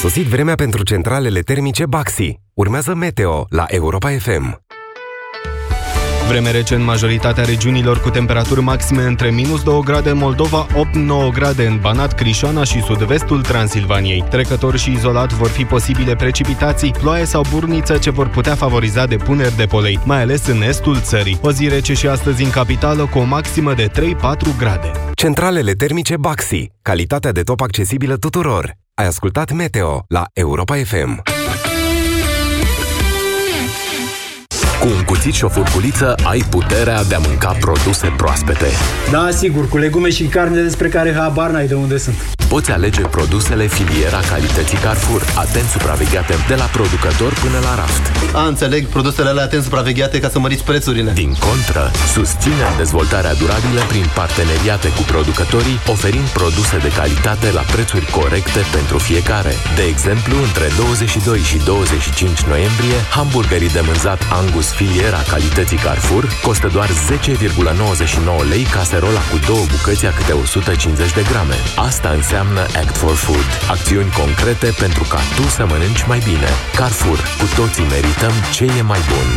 sosit vremea pentru centralele termice Baxi. Urmează Meteo la Europa FM. Vreme rece în majoritatea regiunilor cu temperaturi maxime între minus 2 grade în Moldova, 8-9 grade în Banat, Crișana și sud-vestul Transilvaniei. Trecători și izolat vor fi posibile precipitații, ploaie sau burniță ce vor putea favoriza depuneri de polei, mai ales în estul țării. O zi rece și astăzi în capitală cu o maximă de 3-4 grade. Centralele termice Baxi. Calitatea de top accesibilă tuturor. Ai ascultat Meteo la Europa FM. Cu un cuțit și o furculiță ai puterea de a mânca produse proaspete. Da, sigur, cu legume și carne despre care habar n-ai de unde sunt. Poți alege produsele filiera calității Carrefour, atent supravegheate de la producător până la raft. A, înțeleg, produsele alea atent supravegheate ca să măriți prețurile. Din contră, susținem dezvoltarea durabilă prin parteneriate cu producătorii, oferind produse de calitate la prețuri corecte pentru fiecare. De exemplu, între 22 și 25 noiembrie, hamburgerii de mânzat Angus filiera calității Carrefour costă doar 10,99 lei caserola cu două bucăți a câte 150 de grame. Asta înseamnă Act for Food. Acțiuni concrete pentru ca tu să mănânci mai bine. Carrefour. Cu toții merităm ce e mai bun.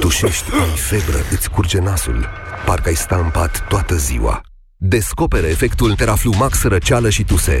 Tușești, ai febră, îți curge nasul. Parcă ai sta în pat toată ziua. Descoperă efectul Teraflu Max răceală și tuse.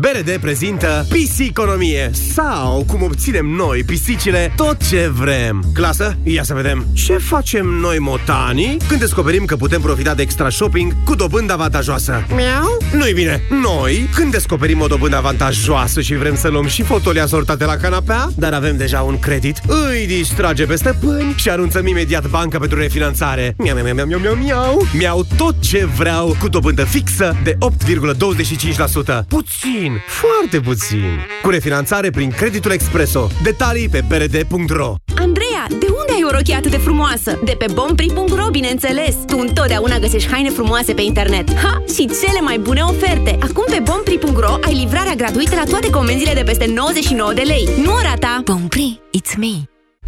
BRD prezintă Pisiconomie sau cum obținem noi pisicile tot ce vrem. Clasă, ia să vedem ce facem noi motanii când descoperim că putem profita de extra shopping cu dobândă avantajoasă. Miau? Nu-i bine. Noi, când descoperim o dobândă avantajoasă și vrem să luăm și fotolii asortate la canapea, dar avem deja un credit, îi distrage pe stăpâni și anunțăm imediat banca pentru refinanțare. Miau, miau, miau, miau, miau, miau. Miau tot ce vreau cu dobândă fixă de 8,25%. Puțin puțin, foarte puțin. Cu refinanțare prin creditul Expreso. Detalii pe brd.ro Andreea, de unde ai o rochie atât de frumoasă? De pe bompri.ro, bineînțeles. Tu întotdeauna găsești haine frumoase pe internet. Ha! Și cele mai bune oferte. Acum pe bompri.ro ai livrarea gratuită la toate comenzile de peste 99 de lei. Nu o rata! Bompri, it's me!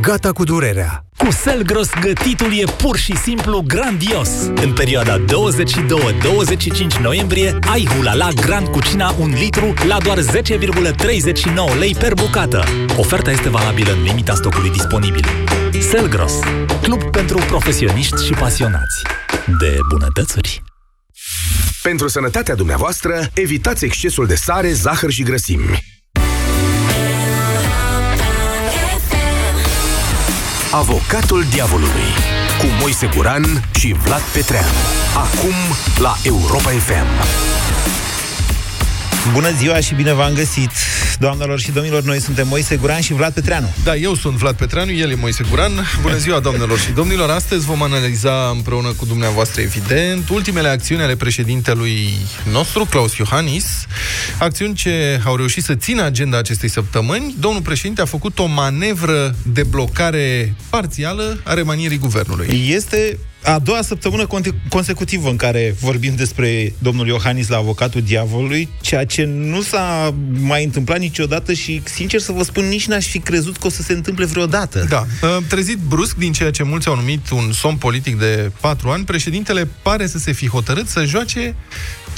Gata cu durerea. Cu Selgros gătitul e pur și simplu grandios. În perioada 22-25 noiembrie ai Hulala Grand Cucina 1 litru la doar 10,39 lei per bucată. Oferta este valabilă în limita stocului disponibil. Selgros, club pentru profesioniști și pasionați de bunătățuri. Pentru sănătatea dumneavoastră, evitați excesul de sare, zahăr și grăsimi. Avocatul diavolului cu Moise Guran și Vlad Petreanu. Acum la Europa FM. Bună ziua și bine v-am găsit! Doamnelor și domnilor, noi suntem Moise Guran și Vlad Petreanu. Da, eu sunt Vlad Petreanu, el e Moise Guran. Bună ziua, doamnelor și domnilor! Astăzi vom analiza împreună cu dumneavoastră, evident, ultimele acțiuni ale președintelui nostru, Claus Iohannis, acțiuni ce au reușit să țină agenda acestei săptămâni. Domnul președinte a făcut o manevră de blocare parțială a remanierii guvernului. Este a doua săptămână consecutivă în care vorbim despre domnul Iohannis la avocatul diavolului, ceea ce nu s-a mai întâmplat niciodată și, sincer să vă spun, nici n-aș fi crezut că o să se întâmple vreodată. Da. Trezit brusc din ceea ce mulți au numit un somn politic de patru ani, președintele pare să se fi hotărât să joace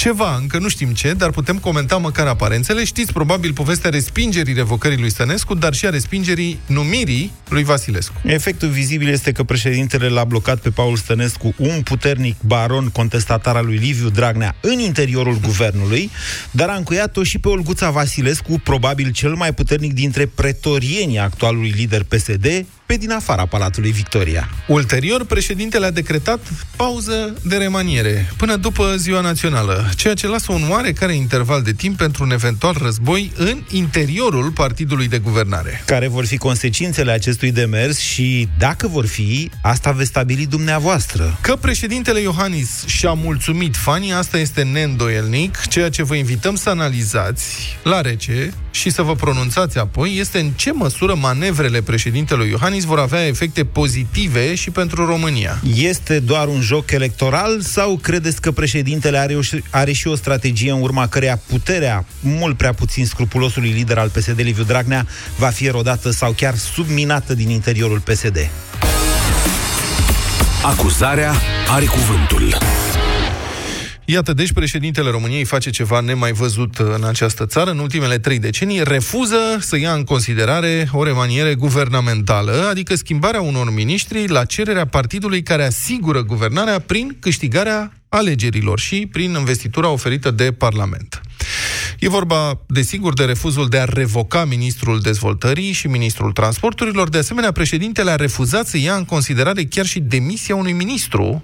ceva, încă nu știm ce, dar putem comenta măcar aparențele. Știți probabil povestea respingerii revocării lui Stănescu, dar și a respingerii numirii lui Vasilescu. Efectul vizibil este că președintele l-a blocat pe Paul Stănescu, un puternic baron contestatar al lui Liviu Dragnea, în interiorul guvernului, dar a încuiat-o și pe Olguța Vasilescu, probabil cel mai puternic dintre pretorienii actualului lider PSD, pe din afara Palatului Victoria. Ulterior, președintele a decretat pauză de remaniere până după ziua națională, ceea ce lasă un oarecare interval de timp pentru un eventual război în interiorul partidului de guvernare. Care vor fi consecințele acestui demers și, dacă vor fi, asta veți stabili dumneavoastră. Că președintele Iohannis și-a mulțumit fanii, asta este neîndoielnic, ceea ce vă invităm să analizați la rece și să vă pronunțați apoi este în ce măsură manevrele președintelui Iohannis vor avea efecte pozitive și pentru România. Este doar un joc electoral sau credeți că președintele are, o, are și o strategie în urma căreia puterea mult prea puțin scrupulosului lider al PSD, Liviu Dragnea, va fi erodată sau chiar subminată din interiorul PSD? Acuzarea are cuvântul. Iată, deci președintele României face ceva nemai văzut în această țară în ultimele trei decenii, refuză să ia în considerare o remaniere guvernamentală, adică schimbarea unor miniștri la cererea partidului care asigură guvernarea prin câștigarea alegerilor și prin investitura oferită de Parlament. E vorba, desigur, de refuzul de a revoca ministrul dezvoltării și ministrul transporturilor. De asemenea, președintele a refuzat să ia în considerare chiar și demisia unui ministru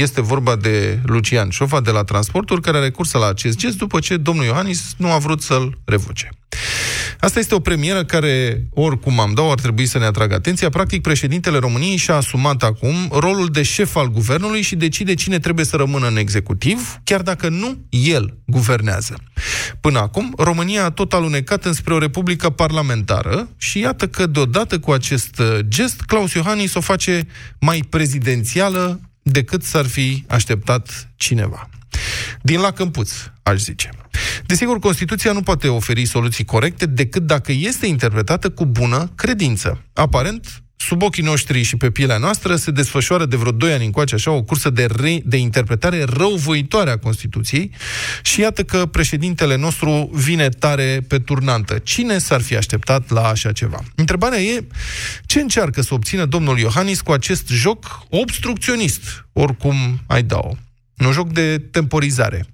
este vorba de Lucian Șofa de la Transporturi, care a recurs la acest gest după ce domnul Iohannis nu a vrut să-l revoce. Asta este o premieră care, oricum am dau, ar trebui să ne atragă atenția. Practic, președintele României și-a asumat acum rolul de șef al guvernului și decide cine trebuie să rămână în executiv, chiar dacă nu el guvernează. Până acum, România a tot alunecat înspre o republică parlamentară și iată că, deodată cu acest gest, Claus Iohannis o face mai prezidențială decât s-ar fi așteptat cineva. Din la câmpuț, aș zice. Desigur, Constituția nu poate oferi soluții corecte decât dacă este interpretată cu bună credință. Aparent, sub ochii noștri și pe pielea noastră se desfășoară de vreo 2 ani încoace așa o cursă de, re, de interpretare răuvoitoare a Constituției și iată că președintele nostru vine tare pe turnantă. Cine s-ar fi așteptat la așa ceva? Întrebarea e ce încearcă să obțină domnul Iohannis cu acest joc obstrucționist, oricum ai da-o. Un joc de temporizare.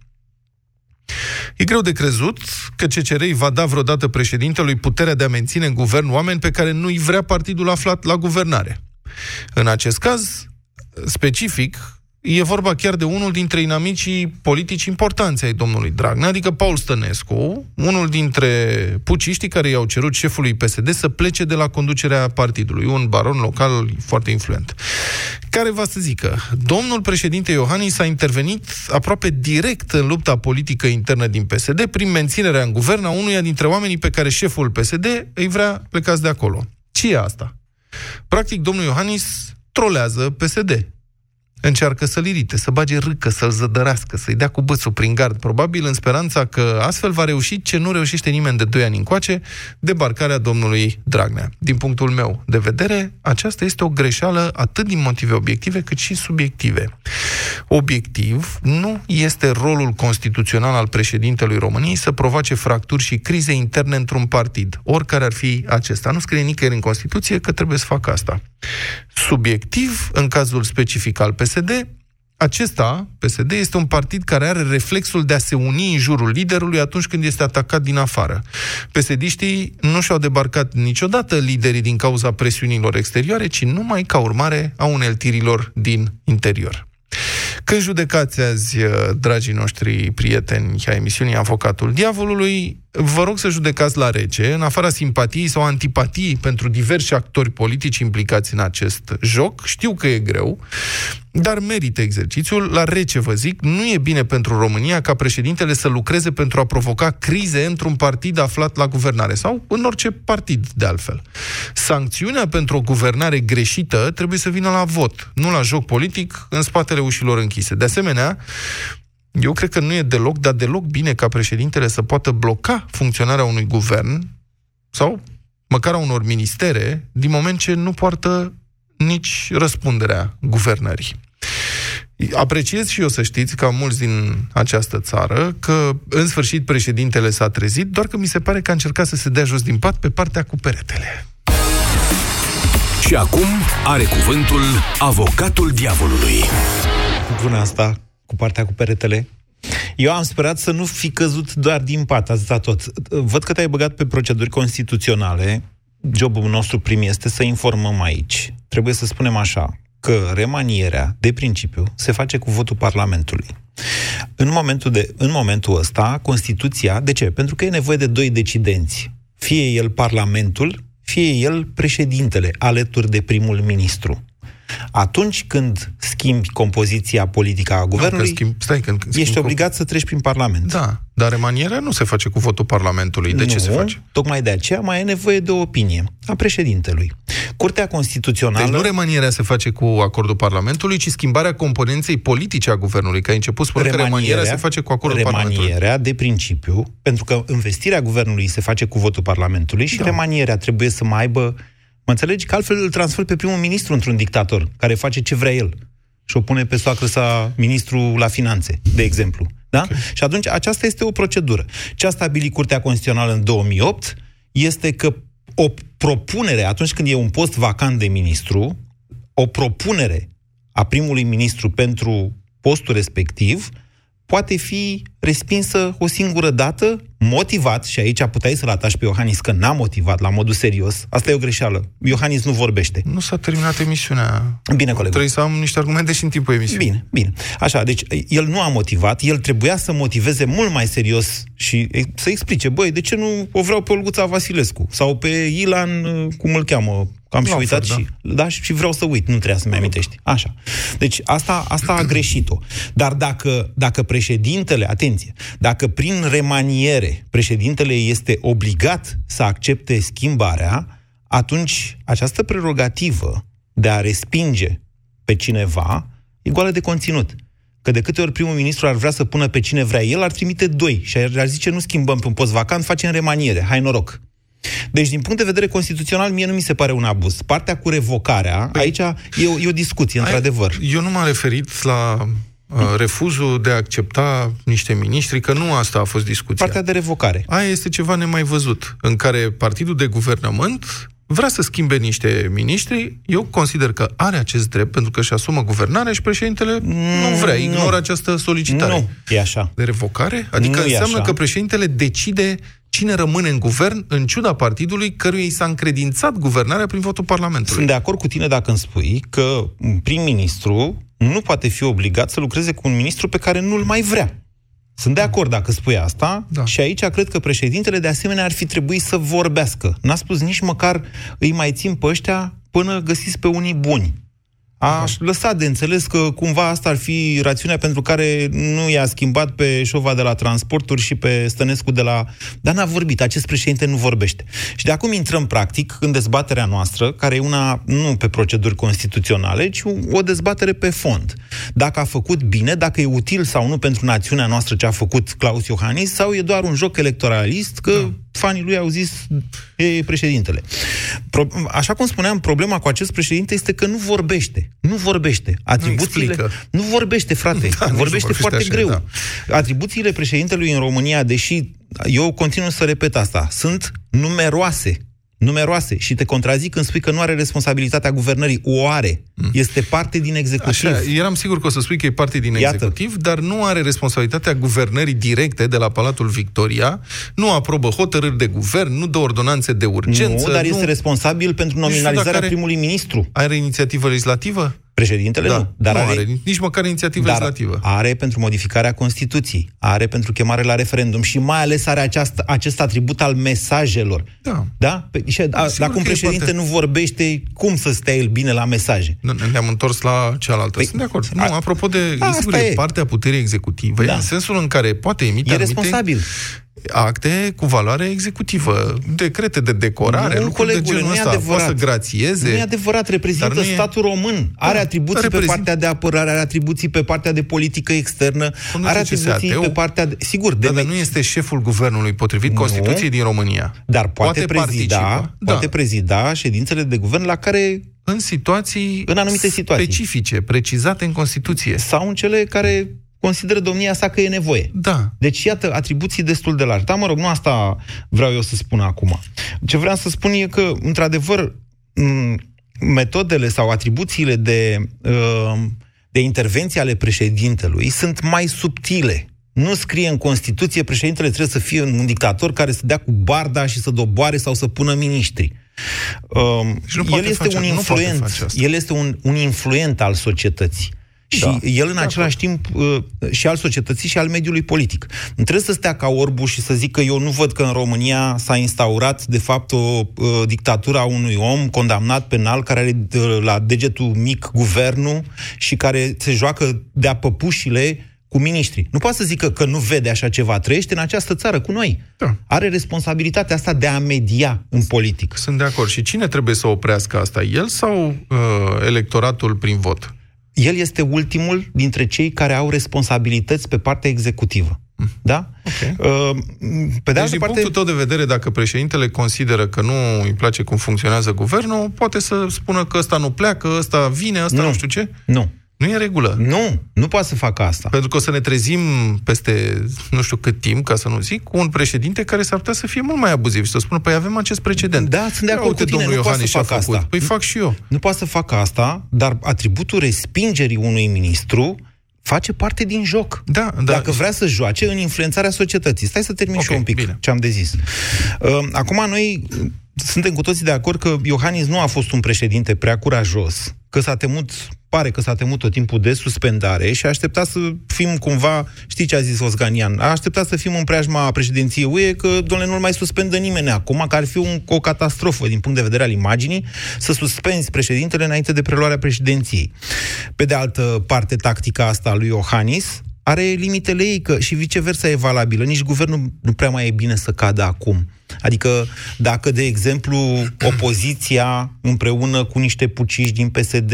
E greu de crezut că CCR va da vreodată președintelui puterea de a menține în guvern oameni pe care nu-i vrea partidul aflat la guvernare. În acest caz, specific, E vorba chiar de unul dintre inamicii politici importanți ai domnului Dragnea, adică Paul Stănescu, unul dintre puciștii care i-au cerut șefului PSD să plece de la conducerea partidului, un baron local foarte influent. Care va să zică, domnul președinte Iohannis a intervenit aproape direct în lupta politică internă din PSD prin menținerea în guvern a unuia dintre oamenii pe care șeful PSD îi vrea plecați de acolo. Ce e asta? Practic, domnul Iohannis trolează PSD încearcă să-l irite, să bage râcă, să-l zădărească, să-i dea cu bățul prin gard, probabil în speranța că astfel va reuși ce nu reușește nimeni de 2 ani încoace, debarcarea domnului Dragnea. Din punctul meu de vedere, aceasta este o greșeală atât din motive obiective cât și subiective. Obiectiv nu este rolul constituțional al președintelui României să provoace fracturi și crize interne într-un partid, oricare ar fi acesta. Nu scrie nicăieri în Constituție că trebuie să facă asta. Subiectiv, în cazul specific al PSD, acesta, PSD, este un partid care are reflexul de a se uni în jurul liderului atunci când este atacat din afară. PSD-știi nu și-au debarcat niciodată liderii din cauza presiunilor exterioare, ci numai ca urmare a uneltirilor din interior. Când judecați azi, dragii noștri prieteni ai emisiunii Avocatul Diavolului, vă rog să judecați la rece, în afara simpatiei sau antipatiei pentru diversi actori politici implicați în acest joc. Știu că e greu, dar merită exercițiul. La rece, vă zic, nu e bine pentru România ca președintele să lucreze pentru a provoca crize într-un partid aflat la guvernare sau în orice partid, de altfel. Sancțiunea pentru o guvernare greșită trebuie să vină la vot, nu la joc politic în spatele ușilor închise. De asemenea, eu cred că nu e deloc, dar deloc bine ca președintele să poată bloca funcționarea unui guvern sau măcar a unor ministere, din moment ce nu poartă nici răspunderea guvernării. Apreciez și eu să știți, ca mulți din această țară, că în sfârșit președintele s-a trezit, doar că mi se pare că a încercat să se dea jos din pat pe partea cu peretele. Și acum are cuvântul avocatul diavolului. Bună asta, cu partea cu peretele. Eu am sperat să nu fi căzut doar din pat, atâta tot. Văd că te-ai băgat pe proceduri constituționale jobul nostru prim este să informăm aici. Trebuie să spunem așa, că remanierea, de principiu, se face cu votul Parlamentului. În momentul, de, în momentul ăsta, Constituția, de ce? Pentru că e nevoie de doi decidenți. Fie el Parlamentul, fie el președintele, alături de primul ministru. Atunci când schimbi compoziția politică a guvernului, Da, că schimb, stai, când schimb ești com- obligat să treci prin Parlament. Da, dar remanierea nu se face cu votul Parlamentului. De ce nu, se face? Tocmai de aceea mai e nevoie de o opinie a președintelui. Curtea Constituțională... Deci nu remanierea se face cu acordul Parlamentului, ci schimbarea componenței politice a guvernului. Că ai început spunând că remanierea se face cu acordul Parlamentului. Remanierea, de principiu, pentru că învestirea guvernului se face cu votul Parlamentului și Da. remanierea trebuie să mai aibă... Mă înțelegi? Că altfel îl transfer pe primul ministru într-un dictator, care face ce vrea el. Și o pune pe soacră sa ministru la finanțe, de exemplu. Da? Okay. Și atunci aceasta este o procedură. Ce a stabilit Curtea Constituțională în 2008 este că o propunere, atunci când e un post vacant de ministru, o propunere a primului ministru pentru postul respectiv poate fi respinsă o singură dată, motivat, și aici puteai să-l atași pe Iohannis că n-a motivat la modul serios. Asta e o greșeală. Iohannis nu vorbește. Nu s-a terminat emisiunea. Bine, colegul. Trebuie să am niște argumente și în timpul emisiunii. Bine, bine. Așa, deci el nu a motivat, el trebuia să motiveze mult mai serios și e, să explice, băi, de ce nu o vreau pe Olguța Vasilescu? Sau pe Ilan, uh, cum îl cheamă? Că am și Laufer, uitat da. și, da, și și vreau să uit, nu trebuia să-mi amintești. Așa. Deci asta, asta a greșit-o. Dar dacă, dacă președintele, atenție, dacă prin remaniere președintele este obligat să accepte schimbarea, atunci această prerogativă de a respinge pe cineva e goală de conținut. Că de câte ori primul ministru ar vrea să pună pe cine vrea el, ar trimite doi și ar ar zice nu schimbăm pe un post vacant, facem remaniere, hai noroc. Deci, din punct de vedere constituțional, mie nu mi se pare un abuz. Partea cu revocarea, Păi- aici e o, e o discuție, într-adevăr. Eu nu m-am referit la uh, refuzul de a accepta niște miniștri, că nu asta a fost discuția. Partea de revocare. Aia este ceva nemai văzut, în care partidul de guvernământ vrea să schimbe niște miniștri, eu consider că are acest drept pentru că își asumă guvernarea și președintele nu vrea, ignoră această solicitare. Nu, e așa. De revocare? Adică Nu e înseamnă așa. că președintele decide cine rămâne în guvern în ciuda partidului căruia i s-a încredințat guvernarea prin votul Parlamentului. Sunt de acord cu tine dacă îmi spui că un prim-ministru nu poate fi obligat să lucreze cu un ministru pe care nu-l mai vrea. Sunt de acord dacă spui asta da. și aici cred că președintele de asemenea ar fi trebuit să vorbească. N-a spus nici măcar îi mai țin pe ăștia până găsiți pe unii buni. Aș lăsa de înțeles că cumva asta ar fi rațiunea pentru care nu i-a schimbat pe Șova de la transporturi și pe Stănescu de la... Dar n-a vorbit, acest președinte nu vorbește. Și de acum intrăm practic în dezbaterea noastră, care e una nu pe proceduri constituționale, ci o dezbatere pe fond. Dacă a făcut bine, dacă e util sau nu pentru națiunea noastră ce a făcut Claus Iohannis, sau e doar un joc electoralist că da. Fanii lui au zis e președintele. Pro- Așa cum spuneam, problema cu acest președinte este că nu vorbește. Nu vorbește. Atribuțiile... explică. Nu vorbește, frate. Da, nici nu vorbește vorbește foarte așa, greu. da. Atribuțiile președintelui în România, deși eu continuu să repet asta, sunt numeroase. Numeroase. Și te contrazic când spui că nu are responsabilitatea guvernării. O are. Este parte din executiv. Așa, eram sigur că o să spui că e parte din Iată. executiv, dar nu are responsabilitatea guvernării directe de la Palatul Victoria, nu aprobă hotărâri de guvern, nu dă ordonanțe de urgență. nu, dar este responsabil pentru Nu știu dacă nominalizarea are- primului ministru. Are inițiativă legislativă? Președintele Da, nu. Dar nu are, are nici măcar inițiativă dar legislativă. are pentru modificarea Constituției, are pentru chemare la referendum și mai ales are această, acest atribut al mesajelor. Da. Da? Pe, și, a, Sigur dacă un că e președinte parte. nu vorbește, cum să stea el bine la mesaje? Nu, Ne-am întors la cealaltă. Păi, Sunt de acord. Nu, apropo de... A, e, sigur, asta e e. partea puterii executive, Da. în sensul în care poate emite E anumite responsabil. Acte cu valoare executivă, decrete de decorare, nu, lucruri de colegule, genul nu e ăsta. adevărat. Poate să grațieze. Nu e adevărat, reprezintă Dar nu e- statul român. Are Da, atribuții pe reprezintă- partea de apărare, are atribuții pe partea de politică externă, Conduce are atribuții CSAT-ul. pe partea de... Sigur, de Da, dar nu este șeful guvernului potrivit Constituției din România. Dar poate, Poate prezida, participa, poate da. prezida ședințele de guvern la care În situații în anumite situații. specifice, precizate în Constituție. sau în cele care consideră domnia sa că e nevoie. Da. Deci, iată, atribuții destul de largi. Dar, mă rog, nu asta vreau eu să spun acum. Ce vreau să spun e că, într-adevăr, m, metodele sau atribuțiile de, uh, de intervenție ale președintelui sunt mai subtile. Nu scrie în Constituție președintele trebuie să fie un dictator care să dea cu barda și să doboare sau să pună miniștri. Um, nu poate el este face- un nu poate influent, face asta. el este un, un influent al societății. Și Da, el în același timp uh, și al societății și al mediului politic. Nu trebuie să stea ca orbul și să zică eu nu văd că în România s-a instaurat de fapt o uh, dictatură a unui om condamnat penal care are uh, la degetul mic guvernul și care se joacă de-a păpușile cu miniștri. Nu poate să zică că nu vede așa ceva. Trăiește în această țară cu noi. Da. Are responsabilitatea asta de a media în politic. Sunt de acord. Și cine trebuie să oprească asta? El sau uh, electoratul prin vot? El este ultimul dintre cei care au responsabilități pe partea executivă. Da? Okay. Uh, pe de Deci, altă din parte, punctul tău de vedere, dacă președintele consideră că nu îi place cum funcționează guvernul, poate să spună că ăsta nu pleacă, ăsta vine, ăsta nu, nu știu ce? Nu. Nu e în regulă. Nu, nu poate să facă asta. Pentru că o să ne trezim peste nu știu cât timp, ca să nu zic, cu un președinte care s-ar putea să fie mult mai abuziv și să spună, păi avem acest precedent. Da, sunt de Ia acord uite, cu tine, domnul nu poate Iohannis să ce-a facă făcut. asta. Păi fac și eu. Nu poate să facă asta, dar atributul respingerii unui ministru face parte din joc. Da, da. Dacă vrea să joace în influențarea societății. Stai să termin Ok, și eu un pic bine. ce am de zis. Uh, Acum, noi uh, suntem cu toții de acord că Iohannis nu a fost un președinte prea curajos, că s-a temut, pare că s-a temut tot timpul de suspendare și a așteptat să fim cumva, știi ce a zis Osganian, a așteptat să fim în preajma președinției UE, că, domnule, nu mai suspendă nimeni acum, că ar fi un, o catastrofă din punct de vedere al imaginii, să suspenzi președintele înainte de preluarea președinției. Pe de altă parte, tactica asta a lui Iohannis are limitele ei, că și viceversa e valabilă. Nici guvernul nu prea mai e bine să cadă acum. Adică dacă, de exemplu, opoziția împreună cu niște puciși din PSD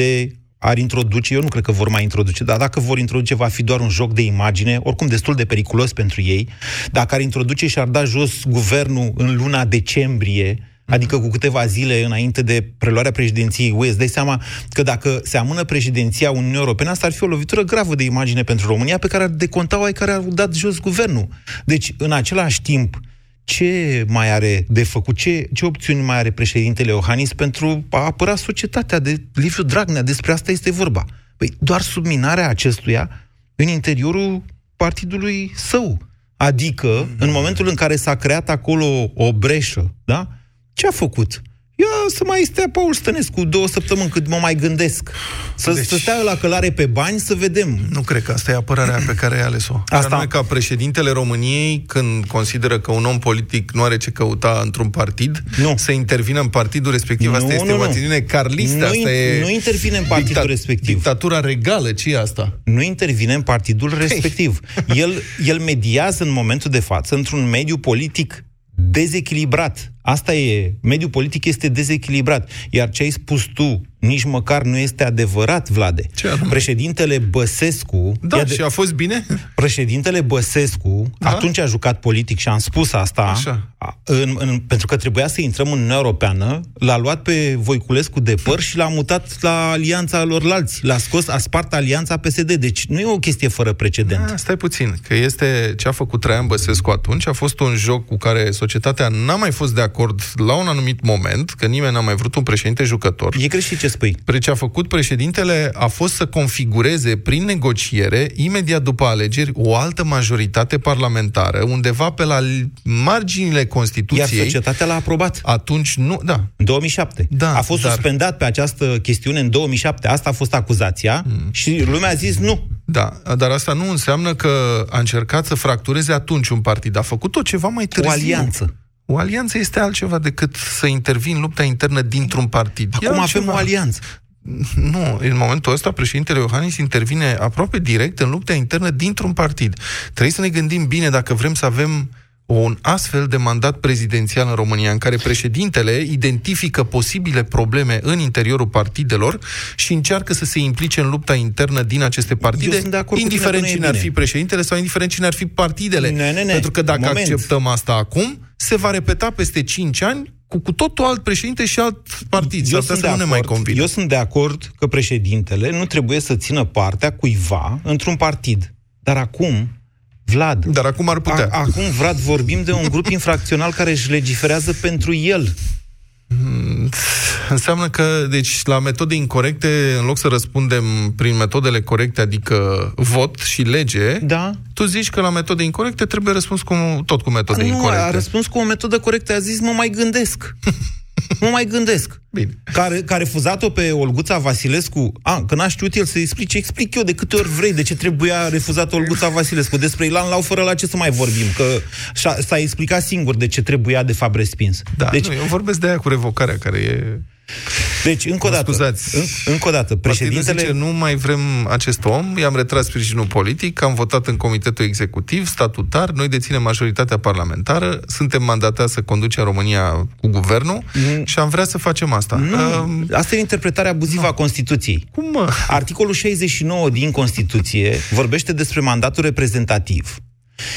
ar introduce, eu nu cred că vor mai introduce, dar dacă vor introduce, va fi doar un joc de imagine, oricum destul de periculos pentru ei. Dacă ar introduce și ar da jos guvernul în luna decembrie, Adică cu câteva zile înainte de preluarea președinției UE, îți dai seama că dacă se amână președinția Uniunii Europene, asta ar fi o lovitură gravă de imagine pentru România, pe care ar decontau ai care au dat jos guvernul. Deci, în același timp, ce mai are de făcut? Ce, ce opțiuni mai are președintele Iohannis pentru a apăra societatea de Liviu Dragnea? Despre asta este vorba. Păi doar subminarea acestuia în interiorul partidului său. Adică, în momentul în care s-a creat acolo o breșă, da? Ce a făcut? Ia să mai stea Paul Stănescu două săptămâni cât mă mai gândesc. Să, deci... să stea la călare pe bani să vedem. Nu cred că asta e apărarea pe care ai ales-o. Asta- Anume ca președintele României, când consideră că un om politic nu are ce căuta într-un partid, nu. să intervină în partidul respectiv. Nu, asta este nu, o nu. atitudine carlistă. Nu asta in- e nu intervine în partidul respectiv. Dictatura regală, ce e asta? nu intervine în partidul respectiv. El, el mediază în momentul de față într-un mediu politic dezechilibrat. Asta e, mediul politic este dezechilibrat. Iar ce ai spus tu, nici măcar nu este adevărat, Vlade. Ce anume? Președintele Băsescu... Da, e ade- și a fost bine? Președintele Băsescu, Da? atunci a jucat politic și am spus asta, Așa. a- în, în, pentru că trebuia să intrăm în Uniunea Europeană, l-a luat pe Voiculescu de păr și l-a mutat la alianța lor lalți. L-a scos, a spart alianța PSD. Deci nu e o chestie fără precedent. Da, stai puțin, că este ce a făcut Traian Băsescu atunci, a fost un joc cu care societatea n-a mai fost de acord la un anumit moment, că nimeni n-a mai vrut un președinte jucător. E greșit ce spui. Pre ce a făcut președintele a fost să configureze prin negociere, imediat după alegeri, o altă majoritate parlamentară, undeva pe la l- marginile Iar Constituției. societatea l-a aprobat. Atunci nu, da. În 2007. Da, a fost dar- suspendat pe această chestiune în 2007. Asta a fost acuzația Mm. și lumea a zis nu. Da, dar asta nu înseamnă că a încercat să fractureze atunci un partid. A făcut-o ceva mai O târziu. alianță. O alianță este altceva decât să intervii în lupta internă dintr-un partid. E Acum avem altceva. o alianță. Nu, în momentul ăsta președintele Iohannis intervine aproape direct în lupta internă dintr-un partid. Trebuie să ne gândim bine dacă vrem să avem un astfel de mandat prezidențial în România, în care președintele identifică posibile probleme în interiorul partidelor și încearcă să se implice în lupta internă din aceste partide, Eu sunt de acord cu tine indiferent că nu e cine ar bine. fi președintele sau indiferent cine ar fi partidele. Ne, ne, ne. Pentru că dacă Moment. acceptăm asta acum, se va repeta peste 5 ani cu, cu totul alt președinte și alt partid. S-ar putea să nu ne mai convină. eu sunt de acord că președintele nu trebuie să țină partea cuiva într-un partid. Dar acum, Vlad... Dar acum ar putea. A, acum, Vlad, vorbim de un grup infracțional care își legiferează pentru el. Înseamnă că, deci, la metode incorrecte, în loc să răspundem prin metodele corecte, adică vot și lege, da. tu zici că la metode incorrecte trebuie răspuns cu, tot cu metode nu, a incorrecte. răspuns cu o metodă corectă, a zis, mă mai gândesc. mă mai gândesc. Bine. Care, care refuzat-o pe Olguța Vasilescu, a, că n-a știut el să explice, explic eu de câte ori vrei de ce trebuia refuzat Olguța Vasilescu. Despre Ilan Lau, fără la ce să mai vorbim, că s-a explicat singur de ce trebuia de fapt respins. Da, deci, nu, eu vorbesc de aia cu revocarea, care e... Deci, încă o dată, scuzați. în, încă o dată, președintele... Zice, nu mai vrem acest om, i-am retras sprijinul politic, am votat în comitetul executiv, statutar, noi deținem majoritatea parlamentară, suntem mandatați să conducem România cu guvernul mm. și am vrea să facem asta. Nu, uh, asta e interpretarea abuzivă nu. a Constituției. Cum mă? Articolul 69 din Constituție vorbește despre mandatul reprezentativ.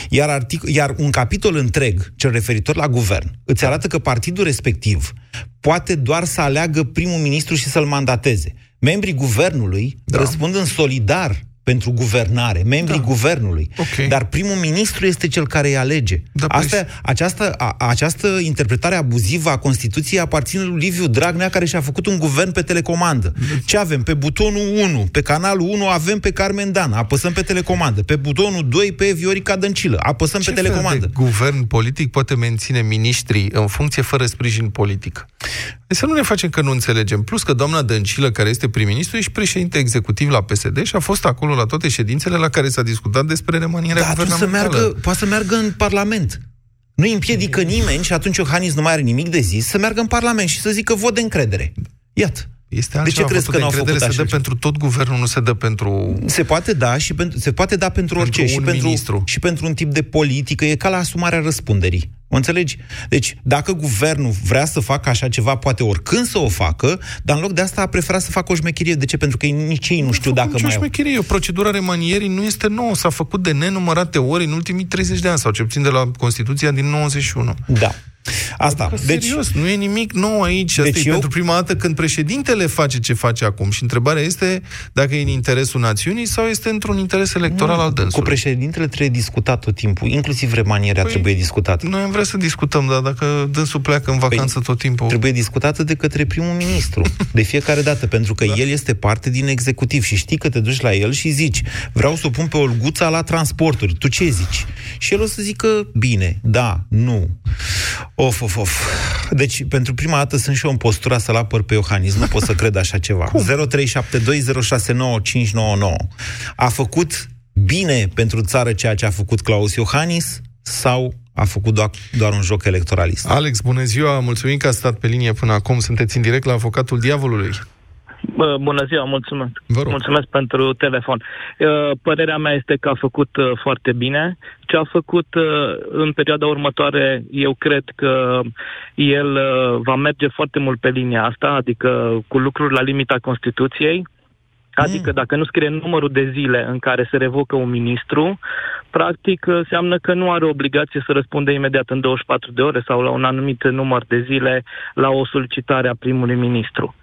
Iar, artic- iar un capitol întreg, cel referitor la guvern, îți arată că partidul respectiv poate doar să aleagă primul ministru și să-l mandateze. Membrii guvernului da. răspund în solidar pentru guvernare, membrii da. guvernului. Okay. Dar primul ministru este cel care îi alege. Da, Asta, păi... această, a, această interpretare abuzivă a Constituției aparține lui Liviu Dragnea, care și-a făcut un guvern pe telecomandă. Ce avem? Pe butonul 1, pe canalul 1 avem pe Carmen Dan, apăsăm pe telecomandă. Pe butonul 2 pe Viorica Dăncilă, apăsăm Ce pe telecomandă. de guvern politic poate menține miniștrii în funcție fără sprijin politic? Deci să nu ne facem că nu înțelegem. Plus că doamna Dăncilă, care este prim-ministru, e și președinte executiv la PSD și a fost acolo la toate ședințele la care s-a discutat despre remanierea da, guvernamentală. Să meargă, poate să meargă în Parlament. Nu împiedică nimeni și atunci Iohannis nu mai are nimic de zis să meargă în Parlament și să zică vot de încredere. Iată. Este de ce crezi că nu au făcut așa? Se dă pentru tot guvernul, nu se dă pentru... Se poate da și pentru, se poate da pentru, pentru orice. și pentru, ministru. și pentru un tip de politică. E ca la asumarea răspunderii. O înțelegi? Deci, dacă guvernul vrea să facă așa ceva, poate oricând să o facă, dar în loc de asta a preferat să facă o șmecherie. De ce? Pentru că nici ei nu, nu știu dacă mai au. șmecherie. O procedură remanierii nu este nouă. S-a făcut de nenumărate ori în ultimii 30 de ani, sau ce puțin de la Constituția din 91. Da. Asta. Adică, deci, serios, nu e nimic nou aici. Asta deci e eu... pentru prima dată când președintele face ce face acum. Și întrebarea este dacă e în interesul națiunii sau este într-un interes electoral nu, al dânsului. Cu președintele trebuie discutat tot timpul. Inclusiv remanierea păi, trebuie discutată. Noi am vrea să discutăm, dar dacă dânsul pleacă în păi, vacanță păi, tot timpul... Trebuie discutată de către primul ministru. De fiecare dată. Pentru că da. el este parte din executiv. Și știi că te duci la el și zici vreau să o pun pe Olguța la transporturi. Tu ce zici? Și el o să zică bine, da, nu. Of, of, of. Deci, pentru prima dată sunt și eu în postura să-l apăr pe Iohannis. Nu pot să cred așa ceva. 0372069599. A făcut bine pentru țară ceea ce a făcut Claus Iohannis sau a făcut doar, doar un joc electoralist? Alex, bună ziua! Mulțumim că a stat pe linie până acum. Sunteți în direct la avocatul diavolului. Bună ziua, mulțumesc. Mulțumesc pentru telefon. Părerea mea este că a făcut foarte bine. Ce a făcut în perioada următoare, eu cred că el va merge foarte mult pe linia asta, adică cu lucruri la limita Constituției. Adică dacă nu scrie numărul de zile în care se revocă un ministru, practic înseamnă că nu are obligație să răspunde imediat în 24 de ore sau la un anumit număr de zile la o solicitare a primului ministru.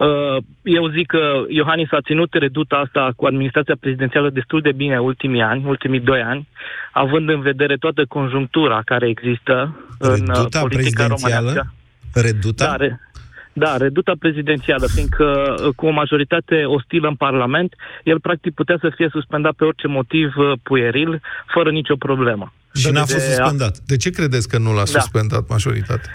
Uh, eu zic că Iohannis a ținut reduta asta cu administrația prezidențială destul de bine ultimii ani, ultimii doi ani, având în vedere toată conjunctura care există reduta în uh, politica românească. Reduta? Da, re- da, reduta prezidențială, fiindcă uh, cu o majoritate ostilă în Parlament, el practic putea să fie suspendat pe orice motiv pueril, fără nicio problemă. Și n-a fost suspendat. De ce credeți că nu l-a da. suspendat majoritatea?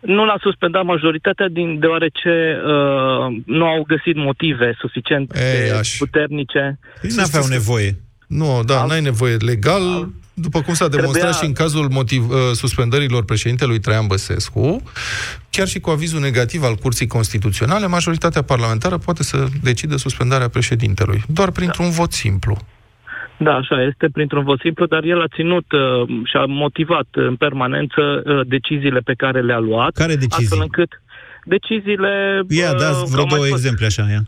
Nu l-a suspendat majoritatea din deoarece uh, nu au găsit motive suficient Ei, de puternice. Păi nu aveau nevoie. Nu, da, Al... n-ai nevoie legal. După cum s-a demonstrat Trebuia... și în cazul motiv, uh, suspendărilor președintelui Traian Băsescu, chiar și cu avizul negativ al Curții Constituționale, majoritatea parlamentară poate să decide suspendarea președintelui, doar printr-un da. vot simplu. Da, așa este, printr-un vot simplu, dar el a ținut uh, și a motivat în permanență uh, deciziile pe care le-a luat. Care decizii? Astfel încât deciziile... Ia, uh, dați vreo două exemple așa, ia.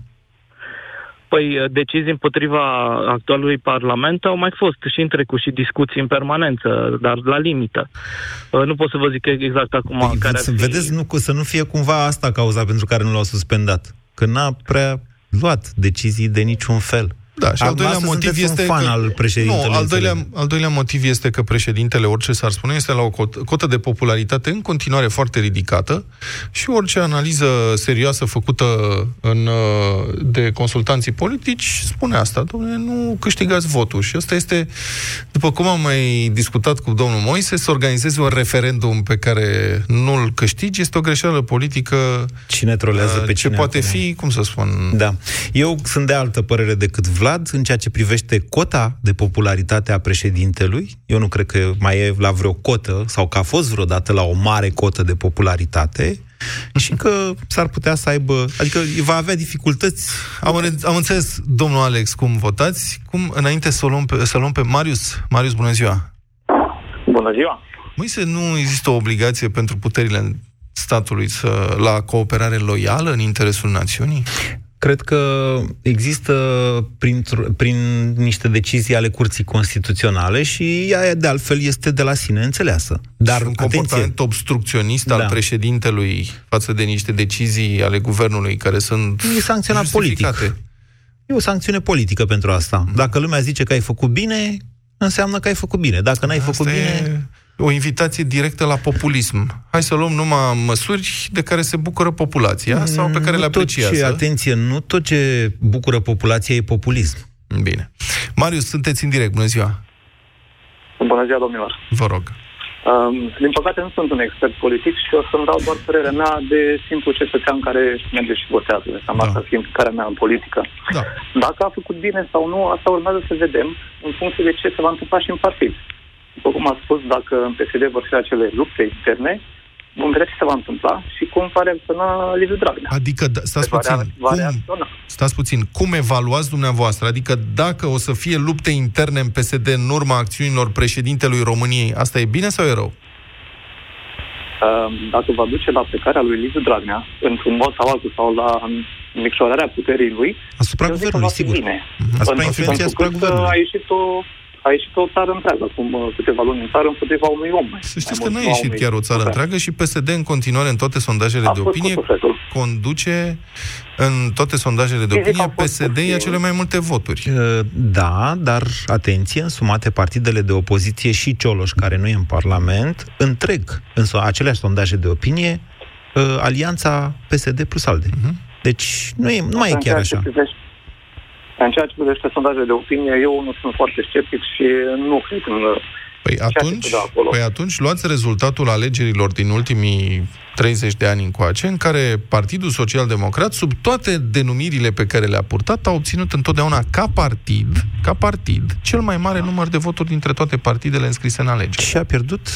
Păi, uh, decizii împotriva actualului Parlament au mai fost și în trecut și discuții în permanență, dar la limită. Uh, nu pot să vă zic exact acum păi, care să, fi... Vedeți, nu, să nu fie cumva asta cauza pentru care nu l-au suspendat. Că n-a prea luat decizii de niciun fel. Da, și al doilea motiv este un fan că, al președintelui. Nu, al doilea, al doilea motiv este că președintele, orice s-ar spune, este la o cotă, cotă de popularitate în continuare foarte ridicată și orice analiză serioasă făcută în, de consultanții politici spune asta. Domnule, nu câștigați votul. Și asta este, după cum am mai discutat cu domnul Moise, să organizeze un referendum pe care nu-l câștigi, este o greșeală politică Cine trolează pe ce cine poate acum? fi, cum să spun... Da. Eu sunt de altă părere decât Vlad în ceea ce privește cota de popularitate a președintelui. Eu nu cred că mai e la vreo cotă sau că a fost vreodată la o mare cotă de popularitate și că s-ar putea să aibă... Adică va avea dificultăți. Am, am înțeles, domnul Alex, cum votați. Cum, înainte să luăm pe, să luăm pe Marius. Marius, bună ziua! Bună ziua! Măi, nu există o obligație pentru puterile statului să, la cooperare loială în interesul națiunii? Cred că există prin, prin niște decizii ale Curții Constituționale și ea, de altfel, este de la sine înțeleasă. Dar, un comportament atenție, obstrucționist da. al președintelui față de niște decizii ale guvernului care sunt E sancționat politic. E o sancțiune politică pentru asta. Dacă lumea zice că ai făcut bine, înseamnă că ai făcut bine. Dacă n-ai Asta făcut bine... E o invitație directă la populism. Hai să luăm numai măsuri de care se bucură populația sau pe care nu le apreciază. Tot ce, atenție, nu tot ce bucură populația e populism. Bine. Marius, sunteți în direct. Bună ziua! Bună ziua, domnilor! Vă rog. Um, din păcate nu sunt un expert politic și o să-mi dau doar părerea mea de simplu cetățean care merge și votează. Înseamnă da. asta fiecare mea în politică. Da. Dacă a făcut bine sau nu, asta urmează să vedem în funcție de ce se va întâmpla și în partid. După cum a spus, dacă în PSD vor fi acele lupte interne, vom vedea ce se va întâmpla și cum va reacționa Liviu Dragnea. Adică, da, stați Va puțin, rea- va cum, reacționa. stați puțin, cum evaluați dumneavoastră? Adică dacă o să fie lupte interne în PSD în urma acțiunilor președintelui României, asta e bine sau e rău? Um, dacă va duce la plecarea lui Liviu Dragnea, într-un mod sau altul, sau la micșorarea puterii lui, Asupra eu zic că guvernului, va fi sigur. Bine. Asupra Pentru- influenței pentru asupra că guvernului. A ieșit o a ieșit o țară întreagă, acum uh, câteva luni în țară, împotriva unui om. Să știți că nu a ieșit chiar o țară întreagă și PSD în continuare în toate sondajele A de fost opinie cu sufletul. conduce în toate sondajele de Fizic opinie au fost PSD ia puțini. cele mai multe voturi. Uh, Da, dar atenție, însumate partidele de opoziție și Cioloș, care nu e în Parlament, întreg în so- aceleași sondaje de opinie, uh, alianța PSD plus ALDE. Deci nu, e, nu mai e În chiar ceea ce așa. privește- În ceea ce privește sondajele de opinie, eu nu sunt foarte sceptic și nu cred în uh, Păi ceea ce atunci, se dă acolo. păi atunci luați rezultatul alegerilor din ultimii 30 de ani încoace, în care Partidul Social Democrat, sub toate denumirile pe care le-a purtat, a obținut întotdeauna ca partid, ca partid, cel mai mare număr de voturi dintre toate partidele înscrise în alegeri. Și a pierdut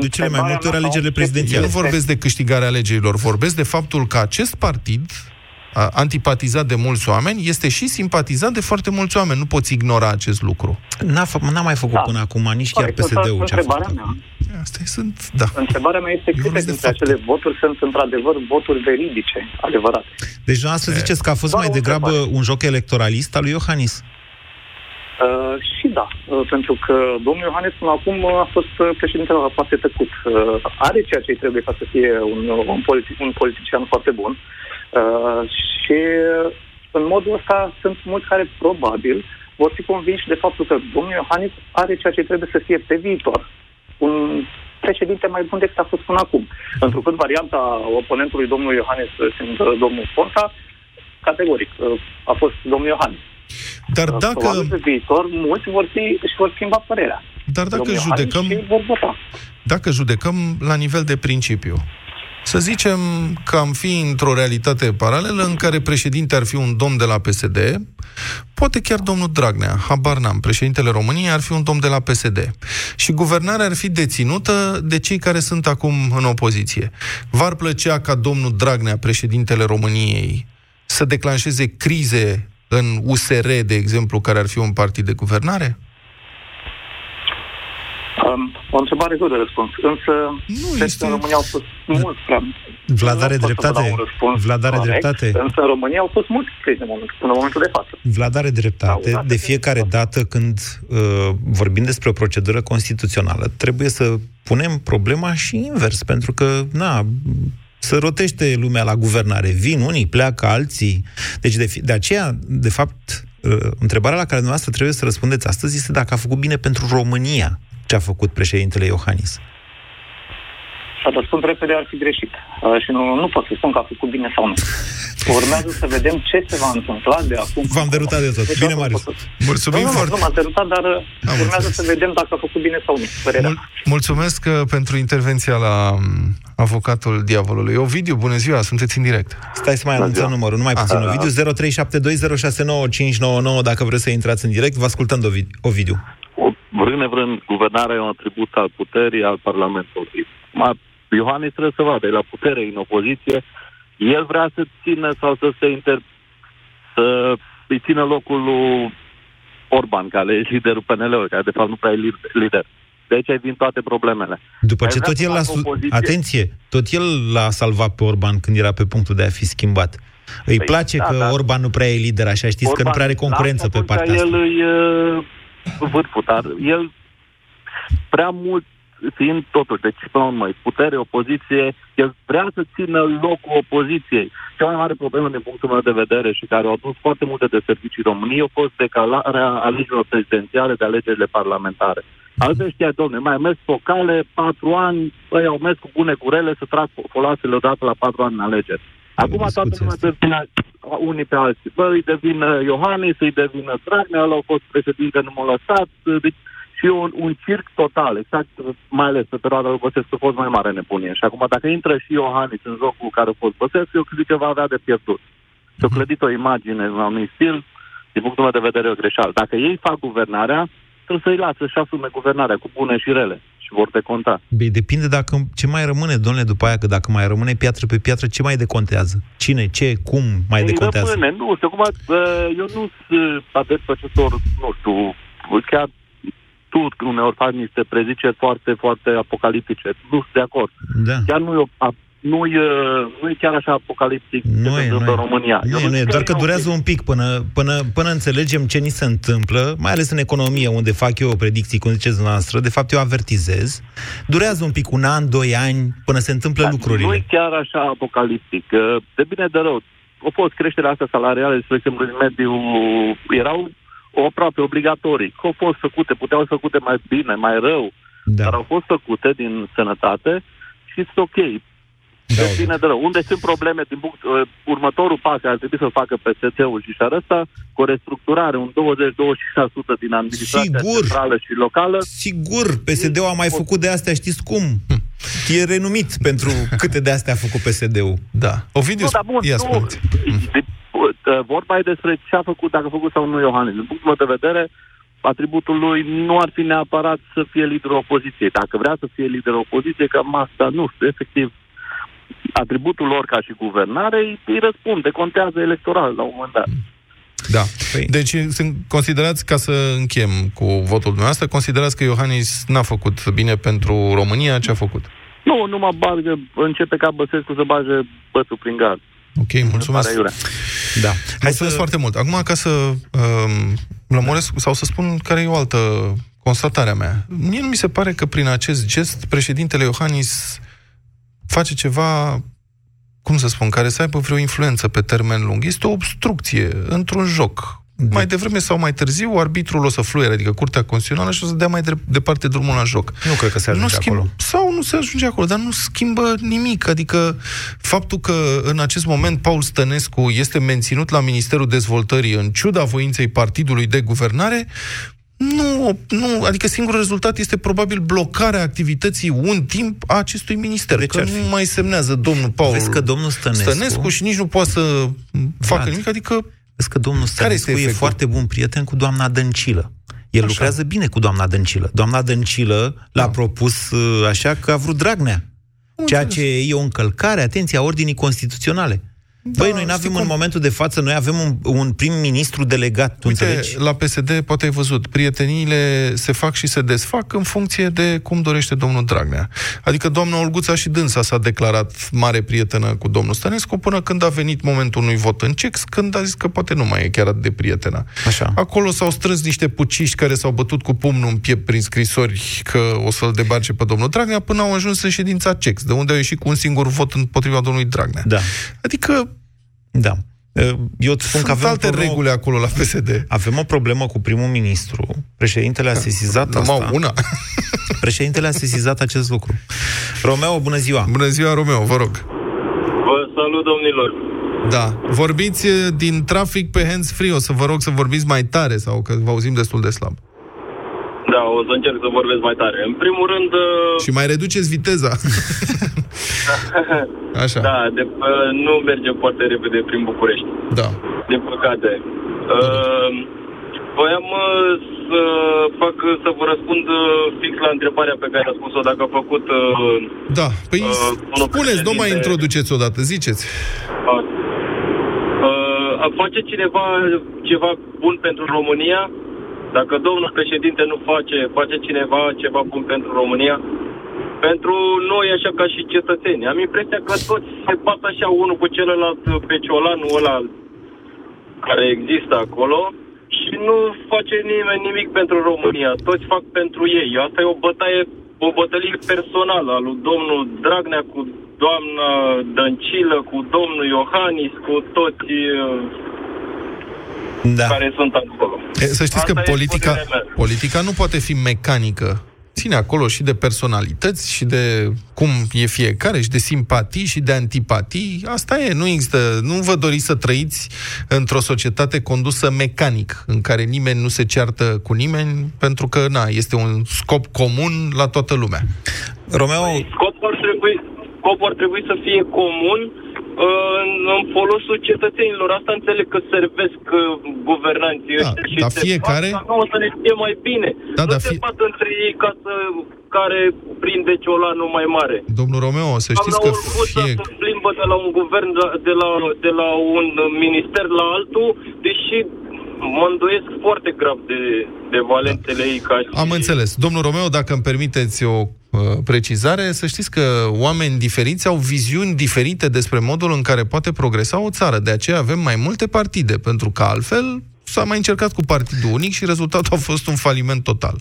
de cele mai multe ori alegerile Eu prezidențiale. nu vorbesc de câștigarea alegerilor, vorbesc de faptul că acest partid, a- antipatizat de mulți oameni, este și simpatizat de foarte mulți oameni. Nu poți ignora acest lucru. N-a, fă, n-a mai făcut da. până acum nici chiar Corect, asta PSD-ul ce a întrebarea făcut. mea. Astea sunt, da. Întrebarea mea este câte dintre acele voturi sunt într-adevăr voturi veridice, adevărate. Deci dumneavoastră ziceți că a fost Doar mai o degrabă un joc electoralist al lui Iohannis. Uh, și da, uh, pentru că domnul Iohannis până acum uh, a fost uh, președintele la foarte tăcut. Uh, are ceea ce îi trebuie ca să fie un, uh, un, politi- un politician foarte bun. Uh, și uh, în modul ăsta sunt mulți care probabil vor fi convinși de faptul că domnul Iohannis are ceea ce trebuie să fie pe viitor. Un președinte mai bun decât a fost până acum. Pentru că varianta oponentului domnului Iohannis fiind uh, domnul Ponta, categoric, uh, a fost domnul Iohannis. Dar Uh, dacă... Probabil pe viitor mulți vor fi, își vor schimba părerea. Dar dacă Domnul judecăm, Iohannis și vor vota. dacă judecăm la nivel de principiu, să zicem că am fi într-o realitate paralelă în care președinte ar fi un domn de la PSD, poate chiar domnul Dragnea, habar n-am, președintele României ar fi un domn de la PSD. Și guvernarea ar fi deținută de cei care sunt acum în opoziție. V-ar plăcea ca domnul Dragnea, președintele României, să declanșeze crize în USR, de exemplu, care ar fi un partid de guvernare? Um, o întrebare greu de răspuns. Însă, nu cred că în România au fost mulți prea... Vlad are Nu pot să vă dreptate. dau un răspuns Vlad are corect, dreptate. Însă în România au fost mulți crize în momentul, până în momentul de față. Vlad are dreptate. De fiecare dată când uh, vorbim despre o procedură constituțională, trebuie să punem problema și invers, pentru că, na, să rotește lumea la guvernare. Vin unii, pleacă alții. Deci de, fi- de aceea, de fapt, uh, întrebarea la care dumneavoastră trebuie să răspundeți astăzi este dacă a făcut bine pentru România ce a făcut președintele Iohannis. Să răspund repede ar fi greșit. Uh, și nu, nu pot să spun că a făcut bine sau nu. Urmează să vedem ce se va întâmpla de acum. V-am derutat de tot. Deci bine, Marius. Mulțumim nu, nu, foarte nu m-am derutat, dar uh, am urmează înțeles. să vedem dacă a făcut bine sau nu. Mul- mulțumesc uh, pentru intervenția la um, avocatul diavolului. Ovidiu, bună ziua, sunteți în direct. Stai să mai anunțăm numărul, nu mai puțin. Aha. Ovidiu, 0372069599, dacă vreți să intrați în direct, vă ascultăm, Ovidiu. Vrând nevrând, guvernarea e un atribut al puterii, al Parlamentului. Iohannis trebuie să vadă, e la putere, în opoziție, el vrea să țină sau să se inter... să îi țină locul lui Orban, care e liderul PNL-ului, care de fapt nu prea e lider. De aici vin toate problemele. După ce tot el l-a... Opoziție... Atenție, tot el l-a salvat pe Orban când era pe punctul de a fi schimbat. Îi păi, place da, că da. Orban nu prea e lider, așa știți Orban, că nu prea are concurență pe partea asta. El îi uh, vârful, dar el prea mult fiind totuși, deci până la urmă, putere, opoziție, el vrea să țină locul opoziției. Cea mai mare problemă din punctul meu de vedere și care au adus foarte multe de servicii României a fost decalarea alegerilor prezidențiale de alegerile parlamentare. Alte știa, domne, mai mers pe o cale, patru ani, băi, au mers cu bune curele să trag folasele odată la patru ani în alegeri. Acum toată lumea devine unii pe alții. Bă, îi devin Iohannis, îi devin Dragnea, ăla au fost președinte, nu m-a lăsat. Deci și un, un circ total, exact, mai ales pe perioada lui Băsescu a fost mai mare nebunie. Și acum, dacă intră și Iohannis în jocul cu care a fost Băsescu, eu cred că va avea de pierdut. S-a clădit o imagine în un stil, din punctul meu de vedere, o greșeală. Dacă ei fac guvernarea, trebuie să-i lasă și asume guvernarea cu bune și rele și vor deconta. Bine, depinde dacă ce mai rămâne, domnule, după aia, că dacă mai rămâne piatră pe piatră, ce mai decontează? Cine, ce, cum mai Ei decontează? Rămâne, nu știu, acum, eu nu sunt adeptul acestor, nu știu, chiar tu uneori faci niște preziceri foarte, foarte apocaliptice. Nu sunt de acord. Da. Chiar nu e, nu e, nu e chiar așa apocaliptic nu ce e, se întâmplă în România. Nu, e, nu e, doar că durează un pic până, până, până înțelegem ce ni se întâmplă, mai ales în economie, unde fac eu predicții, cum ziceți noastră, de fapt eu avertizez. Durează un pic, un an, doi ani, până se întâmplă da, lucrurile. Nu e chiar așa apocaliptic. De bine de rău. Au fost creșterea asta salariale, spre exemplu, în mediu, erau aproape obligatorii. Că au fost făcute, puteau fi făcute mai bine, mai rău, da. dar au fost făcute din sănătate și este ok. Da, de bine de rău. Unde sunt probleme din punct, uh, următorul pas ar trebui să facă PSC-ul și și ăsta cu o restructurare, un 20-25% din administrația Sigur. centrală și locală. Sigur, PSD-ul a mai făcut de astea, știți cum? E renumit pentru câte de astea a făcut PSD-ul. Da. Ovidiu, nu, dar bun, ia nu, Uh, vorba e despre ce a făcut, dacă a făcut sau nu Iohannis. Din punctul meu de vedere, atributul lui nu ar fi neapărat să fie liderul opoziției. Dacă vrea să fie liderul opoziției, cam asta, nu știu, efectiv, atributul lor ca și guvernare îi, îi răspunde, contează electoral la un moment dat. Da. Păi... Deci sunt considerați, ca să închem cu votul dumneavoastră, considerați că Iohannis n-a făcut bine pentru România ce a făcut? Nu, nu mă bagă, începe ca Băsescu să bage bățul prin gard. Ok, mulțumesc. Da. Hai să... foarte mult. Acum, ca să um, lămuresc sau să spun care e o altă constatare a mea. Mie nu mi se pare că prin acest gest președintele Iohannis face ceva cum să spun, care să aibă vreo influență pe termen lung. Este o obstrucție într-un joc. Da. Mai devreme sau mai târziu, arbitrul o să fluiere, adică Curtea Constituțională, și o să dea mai departe drumul la joc. Nu cred că se ajunge nu schimb, acolo. Sau nu se ajunge acolo, dar nu schimbă nimic. Adică faptul că în acest moment Paul Stănescu este menținut la Ministerul Dezvoltării în ciuda voinței partidului de guvernare, nu, nu, adică singurul rezultat este probabil blocarea activității un timp a acestui minister. Deci că nu mai semnează domnul Paul Vezi că domnul Stănescu, Stănescu și nici nu poate să facă nimic, adică Vezi că domnul Stănescu e foarte bun prieten cu doamna Dăncilă. El așa. lucrează bine cu doamna Dăncilă. Doamna Dăncilă l-a da. propus uh, așa că a vrut Dragnea. Ceea ce e o încălcare, atenție, a ordinii constituționale. Da, Băi, noi nu avem în momentul de față, noi avem un, un prim-ministru delegat, tu Uite, înțelegi? la PSD, poate ai văzut, prieteniile se fac și se desfac în funcție de cum dorește domnul Dragnea. Adică doamna Olguța și dânsa s-a declarat mare prietenă cu domnul Stănescu până când a venit momentul unui vot în cex, când a zis că poate nu mai e chiar atât de prietenă. Așa. Acolo s-au strâns niște puciști care s-au bătut cu pumnul în piept prin scrisori că o să-l debarce pe domnul Dragnea până au ajuns în ședința cex, de unde au ieșit cu un singur vot împotriva domnului Dragnea. Da. Adică da. Eu îți spun Sunt că avem alte o problemă, reguli acolo la PSD. Avem o problemă cu primul ministru. Președintele a sesizat Numai asta. una. Președintele a sesizat acest lucru. Romeo, bună ziua! Bună ziua, Romeo, vă rog. Vă salut, domnilor. Da. Vorbiți eh, din trafic pe hands-free. O să vă rog să vorbiți mai tare sau că vă auzim destul de slab. Da, o să încerc să vorbesc mai tare. În primul rând... uh, Și mai reduceți viteza. Așa. Da, de, uh, nu merge foarte repede prin București. Da. Din păcate. Uh, voiam uh, să fac, să vă răspund uh, fix la întrebarea pe care a spus-o, dacă a făcut... Uh, Da, păi uh, domnul spuneți, nu mai președinte- introduceți odată, ziceți. Uh, face cineva ceva bun pentru România? Dacă domnul președinte nu face, face cineva ceva bun pentru România? Pentru noi, așa ca și cetățeni. Am impresia că toți se bat așa unul cu celălalt pe ciolanul ăla care există acolo și nu face nimeni nimic pentru România. Toți fac pentru ei. Asta e o bătaie, o bătălie personală a lui domnul Dragnea cu doamna Dăncilă, cu domnul Iohannis, cu toți uh, da. care sunt acolo. E, să știți Asta că e politica, părerea mea. politica nu poate fi mecanică. Ține acolo și de personalități și de cum e fiecare și de simpatii și de antipatii. Asta e, nu există. Nu vă doriți să trăiți într-o societate condusă mecanic, în care nimeni nu se ceartă cu nimeni, pentru că, na, este un scop comun la toată lumea. Romeo, Scopul ar trebui, scopul ar trebui să fie comun uh, în, în folosul cetățenilor. Asta înțeleg că servesc uh, guvernanții Da, ăștia și dar se fiecare- bat ca nouă să ne fie mai bine. Da, nu dar se fi- bat între ei ca să care prinde ciolanul mai mare. Domnul Romeo, să știți la că Urguța fie... se plimbă de la un guvern, de- de la, de la un minister la altul, deși mă îndoiesc foarte grav de, de valențele ei ca și... Am înțeles. Domnul Romeo, dacă îmi permiteți o uh, precizare, să știți că oameni diferiți au viziuni diferite despre modul în care poate progresa o țară. De aceea avem mai multe partide, pentru că altfel s-a mai încercat cu partidul unic și rezultatul a fost un faliment total.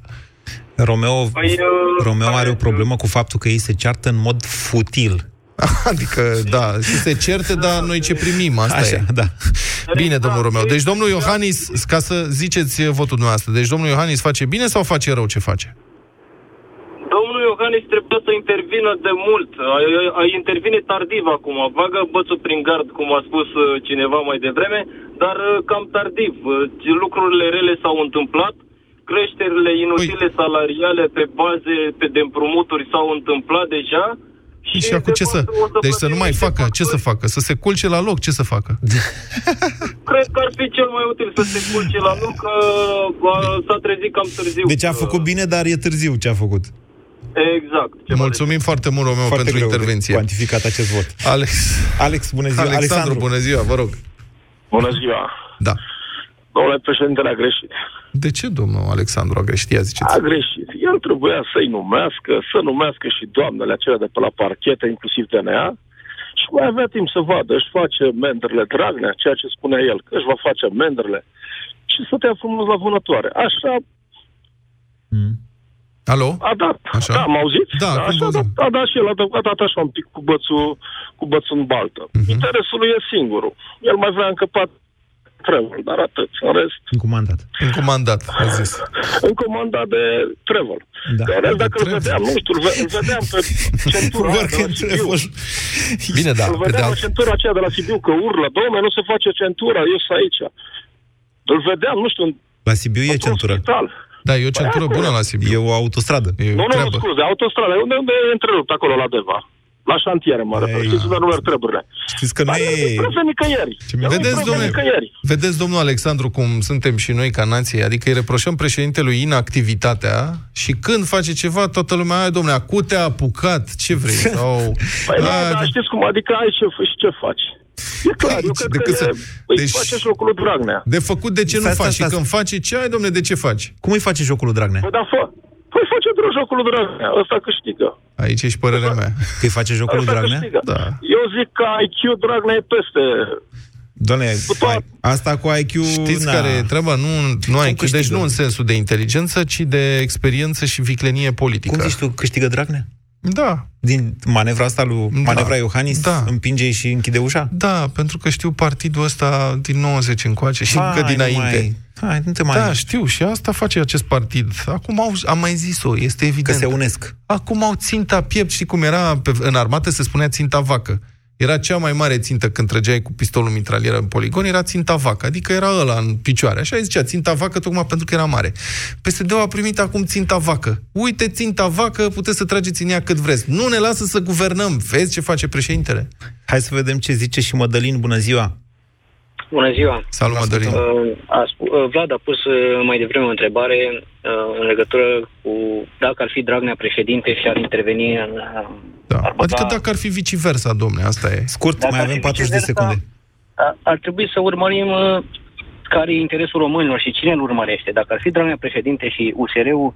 Romeo, Păi, uh, Romeo are o problemă cu faptul că ei se ceartă în mod futil. Adică, da, și se certe, dar noi ce primim, asta Așa, e. da. Bine, domnul Romeo. Deci domnul Iohannis, ca să ziceți votul dumneavoastră, deci domnul Iohannis face bine sau face rău ce face? Domnul Iohannis trebuie să intervină de mult. A, a intervine tardiv acum. Bagă bățul prin gard, cum a spus uh, cineva mai devreme, dar uh, cam tardiv. Uh, Lucrurile rele s-au întâmplat. Creșterile inutile salariale pe baze pe de împrumuturi s-au întâmplat deja. Și, și acum ce să... Deci să nu mai facă, ce să facă? Să se culce la loc, ce să facă? Cred că ar fi cel mai util să se culce la loc, că uh, s-a trezit cam târziu. Deci a făcut bine, dar e târziu ce a făcut. Exact. Mulțumim foarte mult, Romeo, Foarte pentru greu de intervenție. cuantificat acest vot. Alex. Alex, bună ziua. Alexandru, Alexandru. bună ziua, vă rog. Bună ziua. Da. Domnule președintele a greșit. De ce domnul Alexandru a greșit? Ia ziceți. A greșit. El trebuia să-i numească, să numească și doamnele acelea de pe la parchetă, inclusiv DNA, și mai avea timp să vadă. Își face mendrele Dragnea, ceea ce spunea el, că își va face mendrele și stătea frumos la vânătoare. Așa Alo? a dat. Așa? Da, m auziți? Da, acum așa vă a dat, a dat și el, a dat, a dat așa un pic cu bățul, cu bățul în baltă. Mhm. Interesul lui e singurul. El mai vrea încăpat Trevor, dar atât. În rest, Încomandat. Încomandat, a zis. în comanda de Trevor. Da. Că în rest, dacă îl vedeam, nu știu, îl ve- îl vedeam pe centura aia de la Sibiu. Bine, da, Îl pe de vedeam alt... pe centura aceea de la Sibiu că urlă, domne, nu se face centura, eu sunt aici. Îl vedeam, nu știu, în La Sibiu e centură. spital. Da, e o centură bună la Sibiu. E o autostradă. E Nu, o nu, treabă. scuze, autostrada. Unde, unde e întrerupt acolo la Deva? La șantiere, mă refer. Știți unde nu merg treburile. Știți că nu Dar e... Nu trebuie nicăieri. Nu Vedeți, trebuie domnule, nicăieri. vedeți, domnul Alexandru, cum suntem și noi ca nație, adică îi reproșăm președintelui inactivitatea și când face ceva, toată lumea, ai, domnule, acu te-a apucat, ce vrei? Sau, Păi nu, "A, dar știți cum, adică ai ce, și ce faci. E clar, eu cred decât că să- e, îi deci- face și locul lui Dragnea. de făcut, de ce nu Stai, stai, faci? stai, Și când face, ce ai, domnule, de ce faci? Cum îi face jocul lui Dragnea? Păi da, fă. Păi face drog jocul lui Dragnea. Ăsta câștigă. Aici e și părerea mea. Că îi face jocul lui Ăsta Dragnea? câștigă. Da. Eu zic că IQ Dragnea e peste. Doamne, toate- asta cu IQ... Știți na. care e treaba? Nu, nu ai, câștigă? deci nu în sensul de inteligență, ci de experiență și viclenie politică. Cum zici tu, câștigă Dragnea? Da. Din manevra asta lui Da. manevra Iohannis Da. împinge și închide ușa? Da, pentru că știu partidul ăsta din 90 încoace și Hai, încă nu dinainte. mai- hai, nu te mai- Da, știu, și asta face acest partid. Acum au, am mai zis-o, este evident. Că se unesc. Acum au ținta piept, știi cum era pe, în armată, se spunea ținta vacă. Era cea mai mare țintă când trăgeai cu pistolul mitralier în poligon, era ținta vacă, adică era ăla în picioare. Așa îi zicea, ținta vacă, tocmai pentru că era mare. PSD-ul a primit acum ținta vacă. Uite, ținta vacă, puteți să trageți în ea cât vreți. Nu ne lasă să guvernăm. Vezi ce face președintele? Hai să vedem ce zice și Mădălin. Bună ziua! Bună ziua! Salut, Mădălin! Uh, a spu- uh, Vlad a pus uh, mai devreme o întrebare uh, în legătură cu dacă ar fi Dragnea președinte și ar interveni în... Uh, da. Adică dacă ar fi viceversa, domne, asta e. Scurt, Dacă mai ar avem fi 40 de viceversa, secunde. a- ar trebui să urmărim uh, care e interesul românilor și cine îl urmărește. Dacă ar fi Dragnea președinte și USR-ul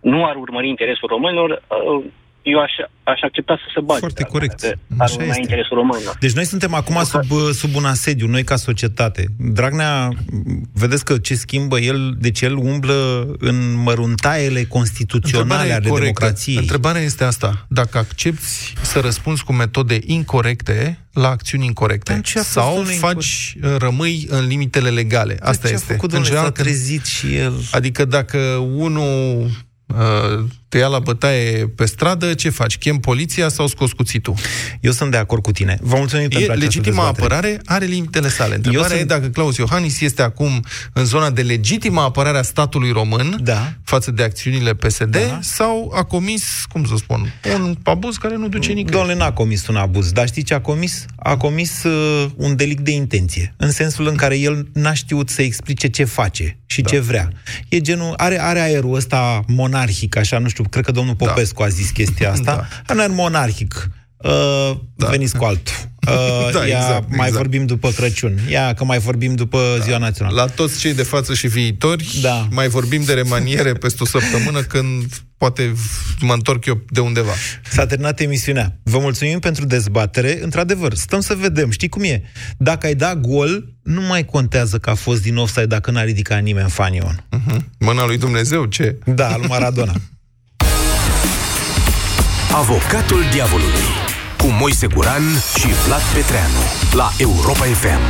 nu ar urmări interesul românilor, uh, eu aș, aș accepta să se bage. Foarte corect. Ar Așa urmări este. interesul românilor. Deci noi suntem acum sub, uh, sub un asediu, noi ca societate. Dragnea, vedeți că ce schimbă el, deci el umblă în măruntaiele constituționale ale corectă. democrației. Întrebarea este asta. Dacă accepti să răspunzi cu metode incorrecte la acțiuni incorrecte ce a fost sau unul faci, uh, rămâi în limitele legale. Asta ce a este. făcut, domnule, s-a trezit și el. Adică dacă unul uh, te ia la bătaie pe stradă, ce faci? Chem poliția sau scoți cuțitul? Eu sunt de acord cu tine. Vă mulțumim E, pentru această legitima dezbatere. apărare are limitele sale. Întrebarea sunt- e dacă Claus Iohannis este acum în zona de legitimă apărare a statului român da. față de acțiunile PSD Da. sau a comis, cum să spun, un abuz care nu duce nicăieri. Domnule, n-a comis un abuz, dar știi ce a comis? A comis uh, un delict de intenție, în sensul în care el n-a știut să explice ce face și da. ce vrea. E genul, are, are aerul ăsta monarhic, așa, nu știu, cred că domnul Popescu a zis chestia asta. Da. Are un aer monarhic. Uh, da. Veniți cu altul. Uh, Da, ia, exact, mai exact. vorbim după Crăciun. Ia, că mai vorbim după da. Ziua Națională. La toți cei de față și viitori, Da. mai vorbim de remaniere peste o săptămână când poate mă întorc eu de undeva. S-a terminat emisiunea. Vă mulțumim pentru dezbatere. Într-adevăr, stăm să vedem. Știi cum e? Dacă ai dat gol, nu mai contează că a fost din offside dacă n-a ridicat nimeni fanion. Uh-huh. Mâna lui Dumnezeu, ce? Da, al Maradona. Avocatul diavolului cu Moise Guran și Vlad Petreanu la Europa FM.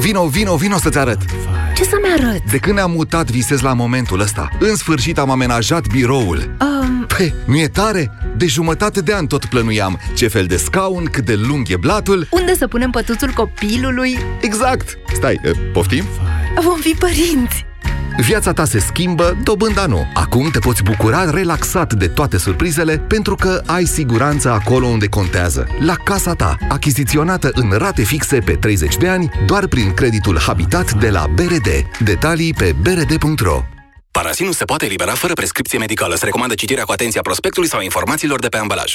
Vino, vino, vino să-ți arăt. Ce să-mi arăt? De când ne-am mutat, visez la momentul ăsta. În sfârșit am amenajat biroul. Um, Păi, nu e tare? De jumătate de an tot plănuiam ce fel de scaun, cât de lung e blatul. unde să punem pătuțul copilului? Exact! Stai, e, poftim? Vom fi părinți! Viața ta se schimbă, dobânda nu. Acum te poți bucura relaxat de toate surprizele pentru că ai siguranță acolo unde contează. La casa ta, achiziționată în rate fixe pe 30 de ani, doar prin creditul Habitat de la BRD. Detalii pe brd.ro Parasinul se poate elibera fără prescripție medicală. Se recomandă citirea cu atenție a prospectului sau informațiilor de pe ambalaj.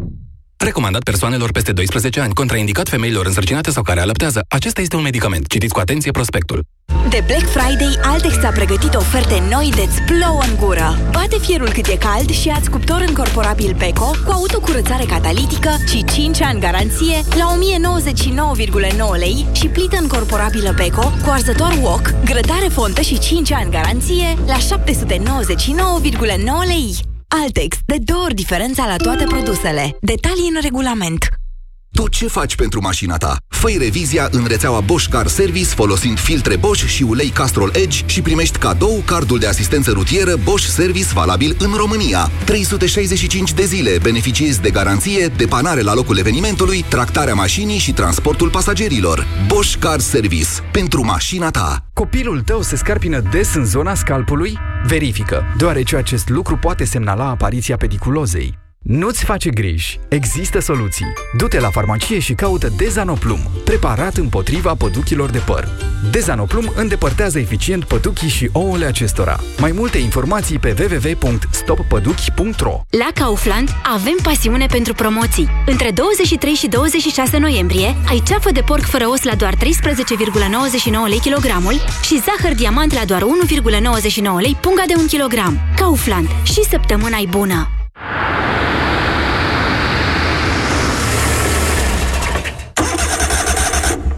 Recomandat persoanelor peste 12 ani, contraindicat femeilor însărcinate sau care alăptează. Acesta este un medicament. Citiți cu atenție prospectul. De Black Friday, Altex a pregătit oferte noi de-ți plouă în gură. Bate fierul cât e cald și ați cuptor încorporabil Beko cu autocurățare catalitică și 5 ani garanție la 1099,9 lei și plită încorporabilă Beko cu arzător wok, grătare fontă și 5 ani garanție la 799,9 lei. Altex, de două ori diferența la toate produsele. Detalii în regulament. Tu ce faci pentru mașina ta? Făi revizia în rețeaua Bosch Car Service folosind filtre Bosch și ulei Castrol Edge și primești cadou cardul de asistență rutieră Bosch Service valabil în România. 365 de zile beneficiezi de garanție, depanare la locul evenimentului, tractarea mașinii și transportul pasagerilor. Bosch Car Service. Pentru mașina ta. Copilul tău se scarpină des în zona scalpului? Verifică, deoarece acest lucru poate semnala apariția pediculozei. Nu-ți face griji. Există soluții. Du-te la farmacie și caută Dezanoplum, preparat împotriva păduchilor de păr. Dezanoplum îndepărtează eficient păduchii și ouăle acestora. Mai multe informații pe www.stoppăduchi.ro La Kaufland avem pasiune pentru promoții. Între 23 și 26 noiembrie ai ceafă de porc fără os la doar 13,99 lei kilogramul și zahăr diamant la doar 1,99 lei punga de 1 kg. Kaufland. Și săptămâna e bună!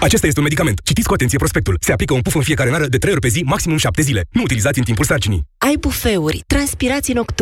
Acesta este un medicament. Citiți cu atenție prospectul. Se aplică un puf în fiecare nară de 3 ori pe zi, maximum 7 zile. Nu utilizați în timpul sarcinii. Ai bufeuri, transpirații nocturne